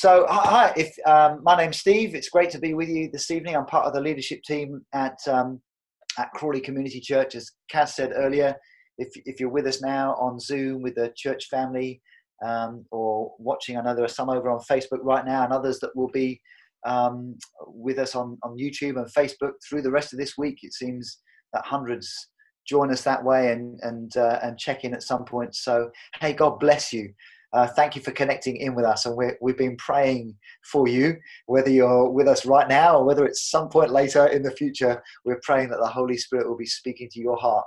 So, hi, if um, my name's Steve, it's great to be with you this evening. I'm part of the leadership team at um, at Crawley Community Church, as Kaz said earlier. If if you're with us now on Zoom with the church family, um, or watching, I know there are some over on Facebook right now, and others that will be um, with us on on YouTube and Facebook through the rest of this week. It seems that hundreds join us that way and and uh, and check in at some point. So, hey, God bless you. Uh, thank you for connecting in with us. And we have been praying for you, whether you're with us right now or whether it's some point later in the future. We're praying that the Holy Spirit will be speaking to your heart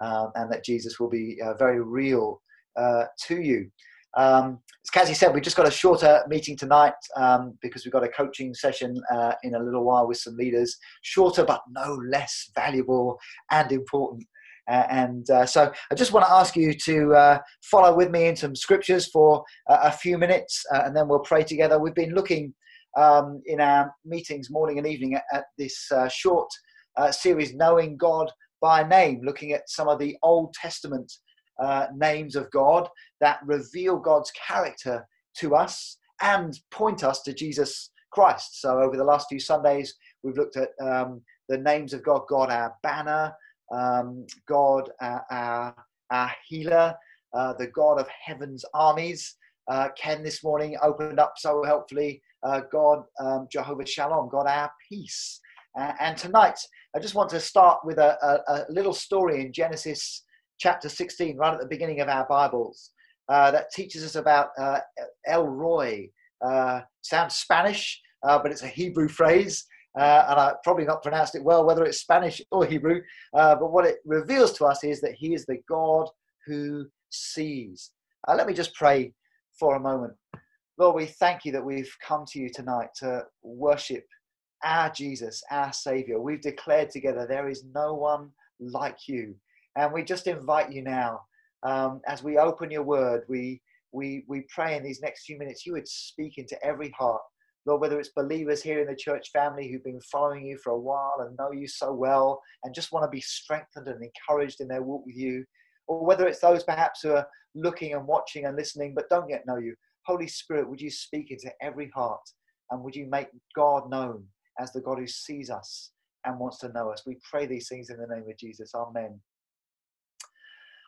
um, and that Jesus will be uh, very real uh, to you. Um, as Cassie said, we've just got a shorter meeting tonight um, because we've got a coaching session uh, in a little while with some leaders. Shorter, but no less valuable and important. Uh, and uh, so I just want to ask you to uh, follow with me in some scriptures for a few minutes and then we'll pray together. We've been looking um, in our meetings morning and evening at, at this short series, Knowing God by Name, looking at some of the Old Testament names of God that reveal God's character to us and point us to Jesus Christ. So over the last few Sundays, we've looked at um, the names of God, God our banner, um, God, our, our, healer, uh, the God of heaven's armies. Uh, Ken this morning opened up so helpfully uh, God, um, Jehovah Shalom, God, our peace. and tonight, I just want to start with a, a, a, little story in Genesis chapter 16, right at the beginning of our Bibles, uh, that teaches us about uh, El. Uh, sounds Spanish, but it's a Hebrew phrase uh, and I probably not pronounced it well, whether it's Spanish or Hebrew. Uh, but what it reveals to us is that He is the God who sees. Uh, let me just pray for a moment. Lord, we thank you that we've come to you tonight to worship our Jesus, our Savior. We've declared together there is no one like you. And we just invite you now, um, as we open your word, we, we, we pray in these next few minutes you would speak into every heart Lord, whether it's believers here in the church family who've been following you for a while and know you so well and just want to be strengthened and encouraged in their walk with you, or whether it's those perhaps who are looking and watching and listening but don't yet know you. Holy Spirit, would you speak into every heart and would you make God known as the God who sees us and wants to know us? We pray these things in the name of Jesus. Amen.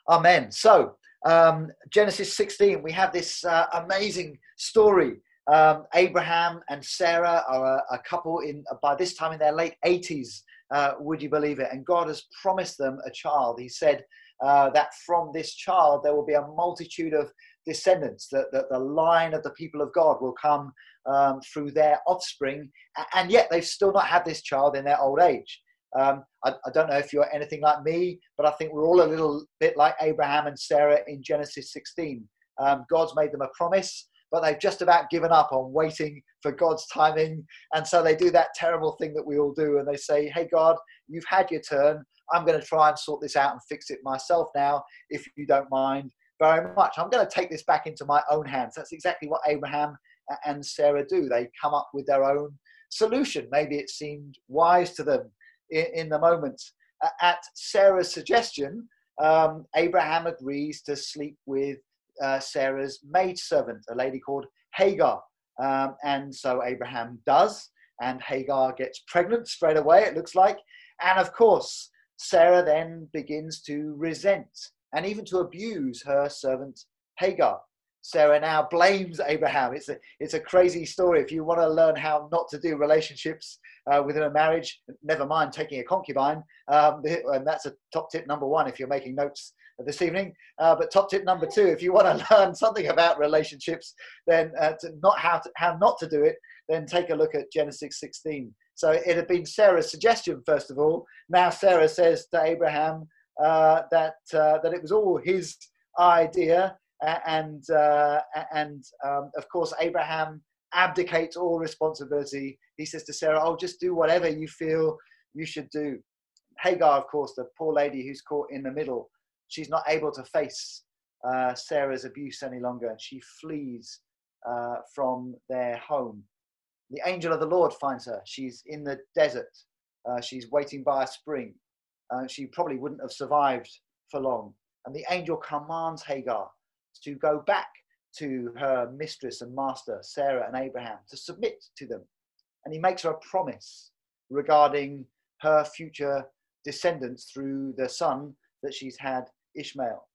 Amen. So, um, Genesis 16, we have this uh, amazing story um, Abraham and Sarah are a, a, couple in by this time in their late 80s. Uh, would you believe it? And God has promised them a child. He said uh, that from this child there will be a multitude of descendants. That, that the line of the people of God will come um, through their offspring, and yet they've still not had this child in their old age. Um, I, I, don't know if you're anything like me, but I think we're all a little bit like Abraham and Sarah in Genesis 16. Um, God's made them a promise but they've just about given up on waiting for God's timing. And so they do that terrible thing that we all do. And they say, Hey, God, you've had your turn. I'm going to try and sort this out and fix it myself now, if you don't mind very much. I'm going to take this back into my own hands. That's exactly what Abraham and Sarah do. They come up with their own solution. Maybe it seemed wise to them in, in the moment. At Sarah's suggestion, um, Abraham agrees to sleep with uh, Sarah's maidservant, a lady called Hagar. Um, and so Abraham does, and Hagar gets pregnant straight away, it looks like. And of course, Sarah then begins to resent and even to abuse her servant Hagar. Sarah now blames Abraham. It's a, it's a crazy story. If you want to learn how not to do relationships uh, within a marriage, never mind taking a concubine. Um, and that's a top tip number one if you're making notes this evening. Uh, but top tip number two, if you want to learn something about relationships, then uh, to not how, to, how not to do it, then take a look at Genesis 16. So it had been Sarah's suggestion, first of all. Now Sarah says to Abraham uh, that, uh, that it was all his idea. And, uh, and um, of course, Abraham abdicates all responsibility. He says to Sarah, Oh, just do whatever you feel you should do. Hagar, of course, the poor lady who's caught in the middle she's not able to face uh, Sarah's abuse any longer, and she flees uh, from their home. The angel of the Lord finds her. She's in the desert. Uh, she's waiting by a spring. Uh, she probably wouldn't have survived for long. And the angel commands Hagar to go back to her mistress and master, Sarah and Abraham, to submit to them. And he makes her a promise regarding her future descendants through the son that she's had, Ishmael.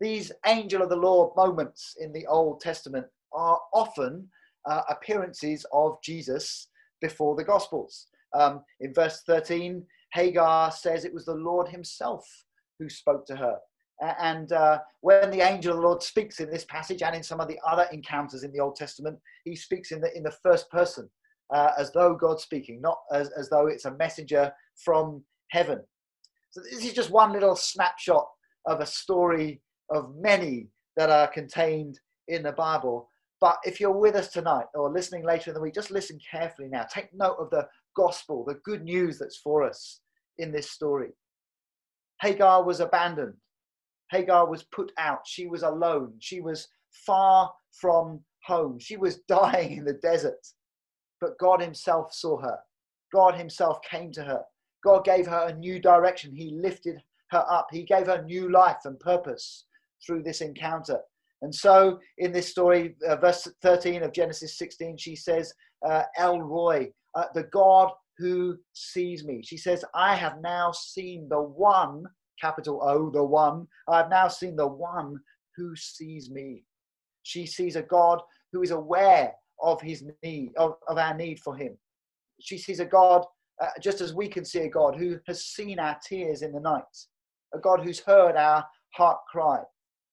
These angel of the Lord moments in the Old Testament are often uh, appearances of Jesus before the Gospels. Um, in verse 13, Hagar says it was the Lord himself who spoke to her. And uh, when the angel of the Lord speaks in this passage and in some of the other encounters in the Old Testament, he speaks in the, in the first person, uh, as though God's speaking, not as, as though it's a messenger from heaven. So this is just one little snapshot of a story of many that are contained in the Bible. But if you're with us tonight or listening later in the week, just listen carefully now. Take note of the gospel, the good news that's for us in this story. Hagar was abandoned. Hagar was put out. She was alone. She was far from home. She was dying in the desert. But God Himself saw her. God Himself came to her. God gave her a new direction. He lifted her up. He gave her new life and purpose through this encounter. And so, in this story, uh, verse 13 of Genesis 16, she says, uh, El Roi, uh, the God who sees me. She says, I have now seen the one, capital O, the one. I have now seen the one who sees me. She sees a God who is aware of his need, of, of our need for him. She sees a God, uh, just as we can see a God who has seen our tears in the night, a God who's heard our heart cry,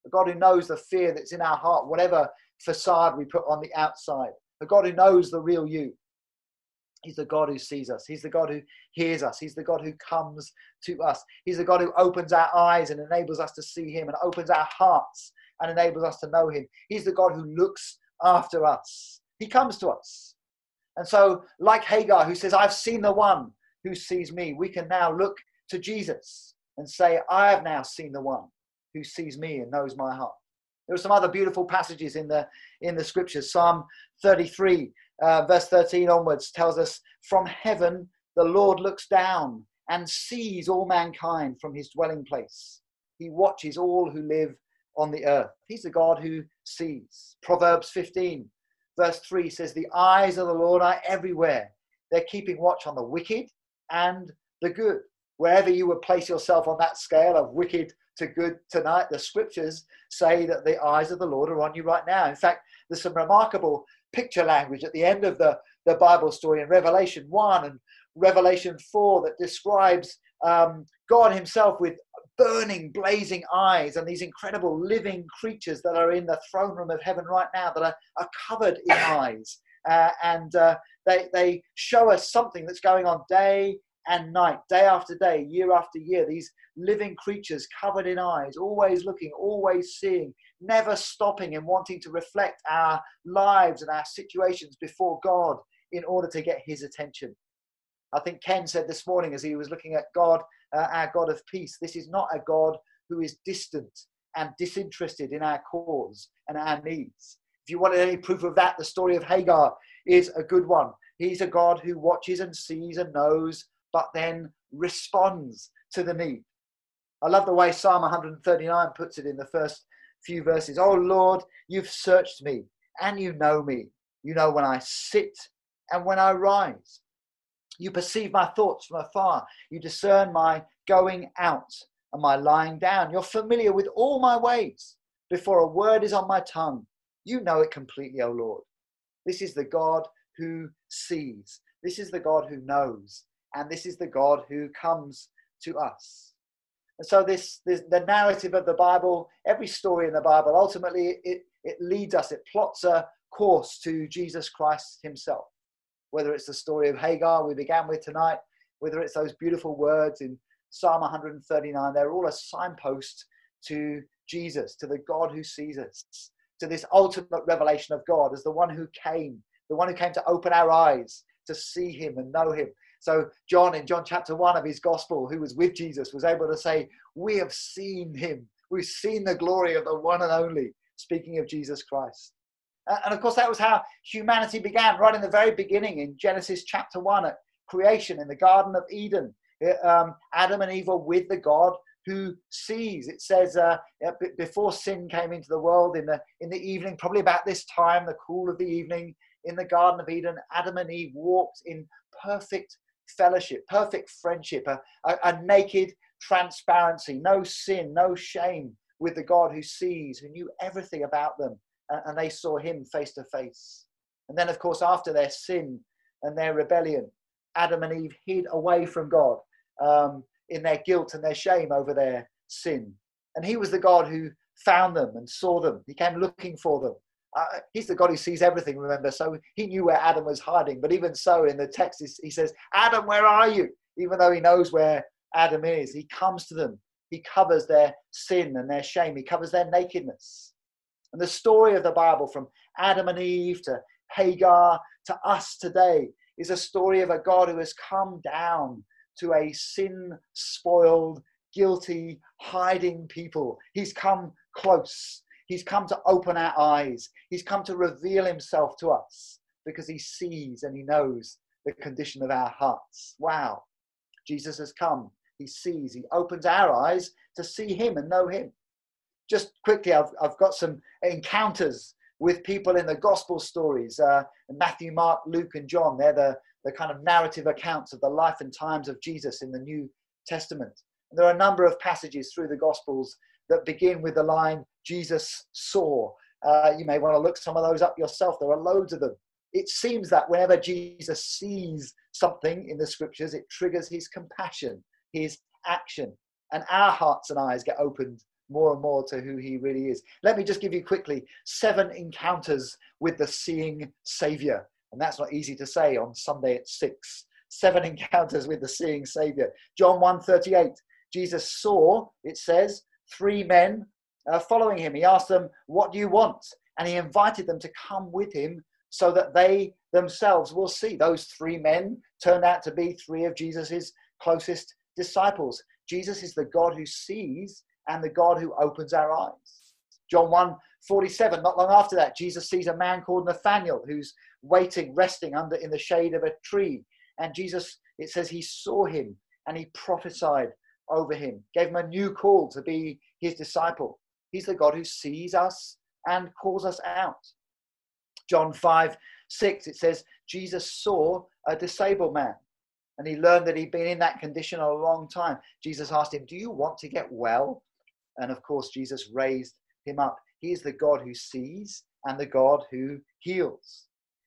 a God who knows the fear that's in our heart, whatever facade we put on the outside, a God who knows the real you. He's the God who sees us. He's the God who hears us. He's the God who comes to us. He's the God who opens our eyes and enables us to see Him and opens our hearts and enables us to know Him. He's the God who looks after us. He comes to us. And so, like Hagar, who says, I've seen the one who sees me, we can now look to Jesus and say, I have now seen the one who sees me and knows my heart. There are some other beautiful passages in the in the scriptures. Psalm 33, uh, verse 13 onwards, tells us, "From heaven the Lord looks down and sees all mankind from his dwelling place. He watches all who live on the earth. He's the God who sees." Proverbs 15, verse 3 says, "The eyes of the Lord are everywhere; they're keeping watch on the wicked and the good." Wherever you would place yourself on that scale of wicked to good tonight. The scriptures say that the eyes of the Lord are on you right now. In fact, there's some remarkable picture language at the end of the, the Bible story in Revelation 1 and Revelation 4 that describes um, God Himself with burning, blazing eyes and these incredible living creatures that are in the throne room of heaven right now that are, are covered in eyes. Uh, and uh, they, they show us something that's going on day and night, day after day, year after year, these living creatures covered in eyes, always looking, always seeing, never stopping and wanting to reflect our lives and our situations before God in order to get His attention. I think Ken said this morning as he was looking at God, uh, our God of peace, this is not a God who is distant and disinterested in our cause and our needs. If you wanted any proof of that, the story of Hagar is a good one. He's a God who watches and sees and knows but then responds to the need. I love the way Psalm 139 puts it in the first few verses. Oh Lord, you've searched me and you know me. You know when I sit and when I rise. You perceive my thoughts from afar. You discern my going out and my lying down. You're familiar with all my ways. Before a word is on my tongue, you know it completely, O Lord. This is the God who sees. This is the God who knows and this is the God who comes to us. And so this, this the narrative of the Bible, every story in the Bible, ultimately it, it leads us, it plots a course to Jesus Christ himself. Whether it's the story of Hagar we began with tonight, whether it's those beautiful words in Psalm 139, they're all a signpost to Jesus, to the God who sees us, to this ultimate revelation of God as the one who came, the one who came to open our eyes to see him and know him, so, John, in John chapter 1 of his gospel, who was with Jesus, was able to say, We have seen him. We've seen the glory of the one and only, speaking of Jesus Christ. And of course, that was how humanity began, right in the very beginning in Genesis chapter 1 at creation in the Garden of Eden. Um, Adam and Eve were with the God who sees. It says uh, before sin came into the world in the in the evening, probably about this time, the cool of the evening, in the Garden of Eden, Adam and Eve walked in perfect fellowship, perfect friendship, a, a, a naked transparency, no sin, no shame with the God who sees, who knew everything about them, and, they saw Him face to face. And then, of course, after their sin and their rebellion, Adam and Eve hid away from God um, in their guilt and their shame over their sin. And He was the God who found them and saw them. He came looking for them. Uh, he's the God who sees everything, remember? So he knew where Adam was hiding. But even so, in the text, he says, Adam, where are you? Even though he knows where Adam is, he comes to them. He covers their sin and their shame, he covers their nakedness. And the story of the Bible, from Adam and Eve to Hagar to us today, is a story of a God who has come down to a sin spoiled, guilty, hiding people. He's come close. He's come to open our eyes. He's come to reveal himself to us because he sees and he knows the condition of our hearts. Wow. Jesus has come. He sees. He opens our eyes to see him and know him. Just quickly, I've, I've got some encounters with people in the gospel stories uh, Matthew, Mark, Luke, and John. They're the, the kind of narrative accounts of the life and times of Jesus in the New Testament. And there are a number of passages through the gospels that begin with the line, Jesus saw. Uh, you may want to look some of those up yourself. There are loads of them. It seems that whenever Jesus sees something in the scriptures, it triggers his compassion, his action, and our hearts and eyes get opened more and more to who he really is. Let me just give you quickly seven encounters with the seeing Savior. And that's not easy to say on Sunday at six. Seven encounters with the seeing Savior. John 1 38. Jesus saw, it says, three men uh, following him. He asked them, What do you want? And he invited them to come with him so that they themselves will see. Those three men turned out to be three of Jesus's closest disciples. Jesus is the God who sees and the God who opens our eyes. John 1 47, not long after that, Jesus sees a man called Nathanael who's waiting, resting under in the shade of a tree. And Jesus, it says, he saw him and he prophesied over him, gave him a new call to be his disciple. He's the God who sees us and calls us out. John 5 6, it says, Jesus saw a disabled man and he learned that he'd been in that condition a long time. Jesus asked him, Do you want to get well? And of course, Jesus raised him up. He is the God who sees and the God who heals.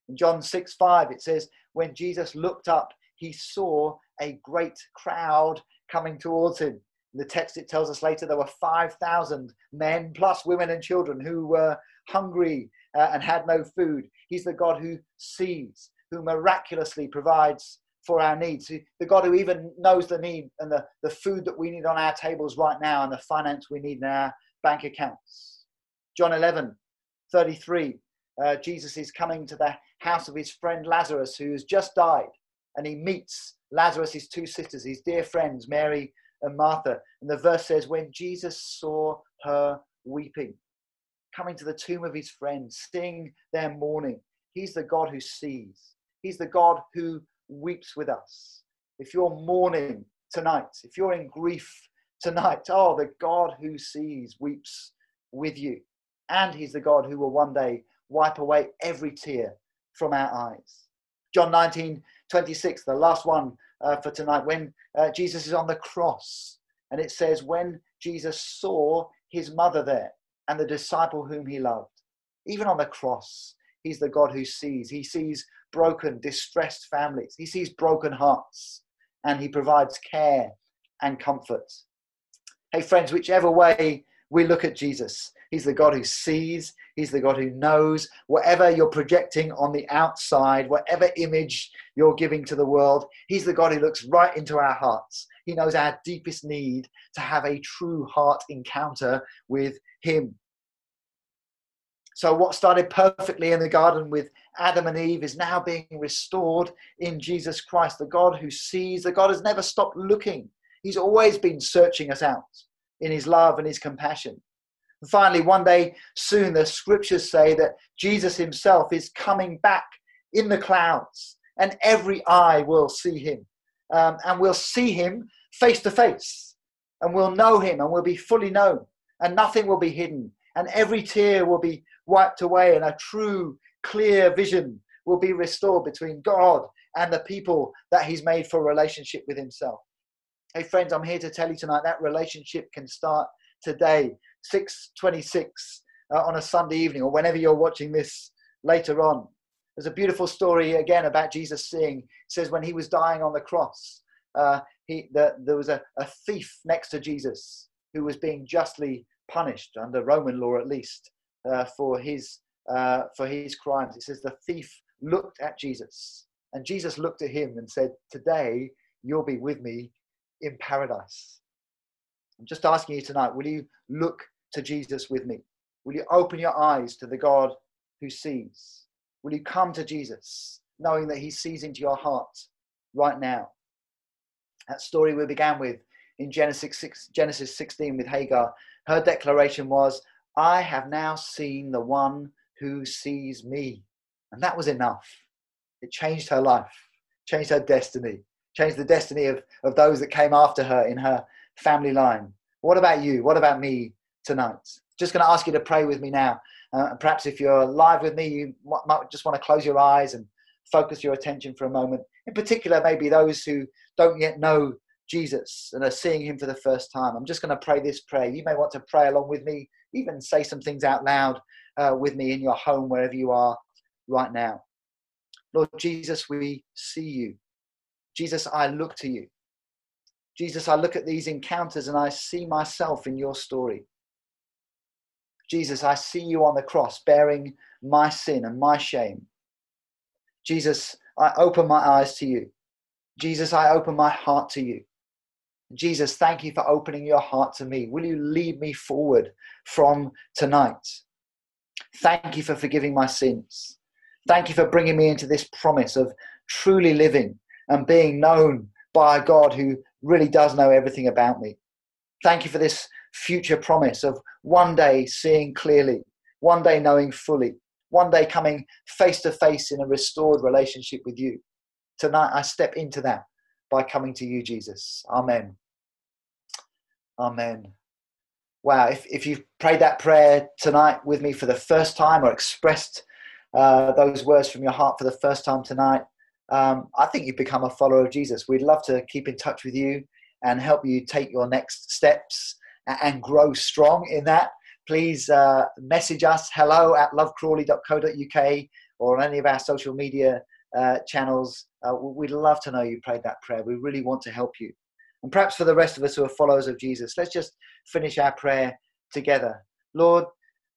In John 6 5, it says, When Jesus looked up, he saw a great crowd coming towards him. The text, it tells us later there were 5,000 men, plus women and children, who were hungry uh, and had no food. He's the God who sees, who miraculously provides for our needs. The God who even knows the need and the, the food that we need on our tables right now and the finance we need in our bank accounts. John 11, 33. Uh, Jesus is coming to the house of his friend Lazarus, who has just died, and he meets Lazarus' two sisters, his dear friends, Mary and Martha. And the verse says, When Jesus saw her weeping, coming to the tomb of his friends, seeing their mourning, he's the God who sees. He's the God who weeps with us. If you're mourning tonight, if you're in grief tonight, oh, the God who sees weeps with you. And he's the God who will one day wipe away every tear from our eyes. John 19, 26, the last one uh, for tonight, when uh, Jesus is on the cross. And it says, when Jesus saw his mother there and the disciple whom he loved, even on the cross, he's the God who sees. He sees broken, distressed families. He sees broken hearts and he provides care and comfort. Hey, friends, whichever way we look at Jesus, he's the God who sees, he's the God who knows. Whatever you're projecting on the outside, whatever image you're giving to the world, he's the God who looks right into our hearts. He knows our deepest need to have a true heart encounter with him. So, what started perfectly in the garden with Adam and Eve is now being restored in Jesus Christ, the God who sees, the God has never stopped looking. He's always been searching us out in his love and his compassion. And finally, one day soon, the scriptures say that Jesus himself is coming back in the clouds, and every eye will see him. Um, and we'll see him face to face. and we'll know him and we'll be fully known and nothing will be hidden and every tear will be wiped away and a true clear vision will be restored between god and the people that he's made for relationship with himself hey friends i'm here to tell you tonight that relationship can start today 626 uh, on a sunday evening or whenever you're watching this later on. There's a beautiful story again about jesus seeing. Says when he was dying on the cross uh, he, the, there was a, a thief next to jesus who was being justly punished under roman law at least uh, for his uh, for his crimes. It says the thief looked at jesus and jesus looked at him and said today you'll be with me in paradise i'm just asking you tonight will you look to jesus with me will you open your eyes to the god who sees will you come to jesus knowing that he sees into your heart right now that story we began with in Genesis, 6, Genesis 16 with Hagar, her declaration was, I have now seen the one who sees me. And that was enough. It changed her life, changed her destiny, changed the destiny of, of those that came after her in her family line. What about you? What about me tonight? Just going to ask you to pray with me now. Uh, perhaps if you're live with me, you might just want to close your eyes and focus your attention for a moment. In particular, maybe those who don't yet know Jesus and are seeing him for the first time. I'm just going to pray this prayer. You may want to pray along with me, even say some things out loud uh, with me in your home, wherever you are right now. Lord Jesus, we see you. Jesus, I look to you. Jesus, I look at these encounters and I see myself in your story. Jesus, I see you on the cross bearing my sin and my shame. Jesus, I open my eyes to you. Jesus, I open my heart to you. Jesus, thank you for opening your heart to me. Will you lead me forward from tonight? Thank you for forgiving my sins. Thank you for bringing me into this promise of truly living and being known by a God who really does know everything about me. Thank you for this future promise of one day seeing clearly, one day knowing fully, one day coming face to face in a restored relationship with you. Tonight, I step into that by coming to you, Jesus. Amen. Amen. Wow, if, if you've prayed that prayer tonight with me for the first time or expressed uh, those words from your heart for the first time tonight, um, I think you've become a follower of Jesus. We'd love to keep in touch with you and help you take your next steps and grow strong in that please uh, message us hello at lovecrawley.co.uk or on any of our social media uh, channels. Uh, we'd love to know you prayed that prayer. We really want to help you. And perhaps for the rest of us who are followers of Jesus, let's just finish our prayer together. Lord,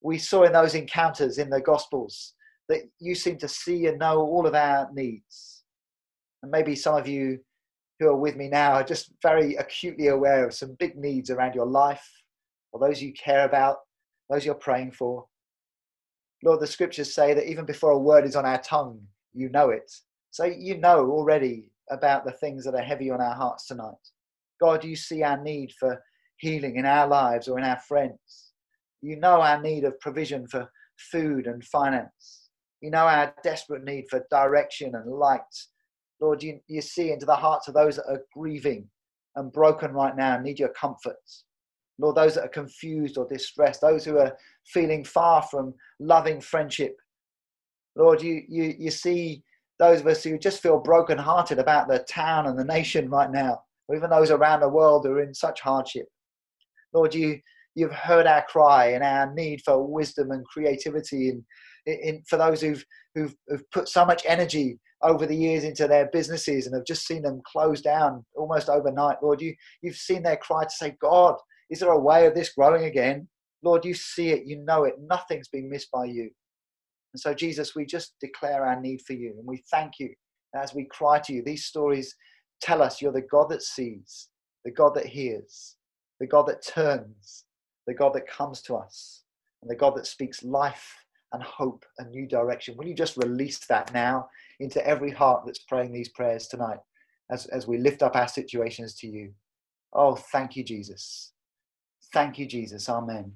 we saw in those encounters in the Gospels that you seem to see and know all of our needs. And maybe some of you who are with me now are just very acutely aware of some big needs around your life or those you care about those you're praying for. Lord, the scriptures say that even before a word is on our tongue, you know it. So you know already about the things that are heavy on our hearts tonight. God, you see our need for healing in our lives or in our friends. You know our need of provision for food and finance. You know our desperate need for direction and light. Lord, you, you see into the hearts of those that are grieving and broken right now, and need your comforts. Lord, those that are confused or distressed, those who are feeling far from loving friendship. Lord, you, you, you see those of us who just feel brokenhearted about the town and the nation right now, or even those around the world who are in such hardship. Lord, you, you've heard our cry and our need for wisdom and creativity and in, for those who've, who've, who've put so much energy over the years into their businesses and have just seen them close down almost overnight. Lord, you, you've seen their cry to say, God, is there a way of this growing again? Lord, you see it, you know it, nothing's been missed by you. And so, Jesus, we just declare our need for you and we thank you as we cry to you. These stories tell us you're the God that sees, the God that hears, the God that turns, the God that comes to us, and the God that speaks life and hope and new direction. Will you just release that now into every heart that's praying these prayers tonight as, as we lift up our situations to you? Oh, thank you, Jesus. Thank you, Jesus. Amen.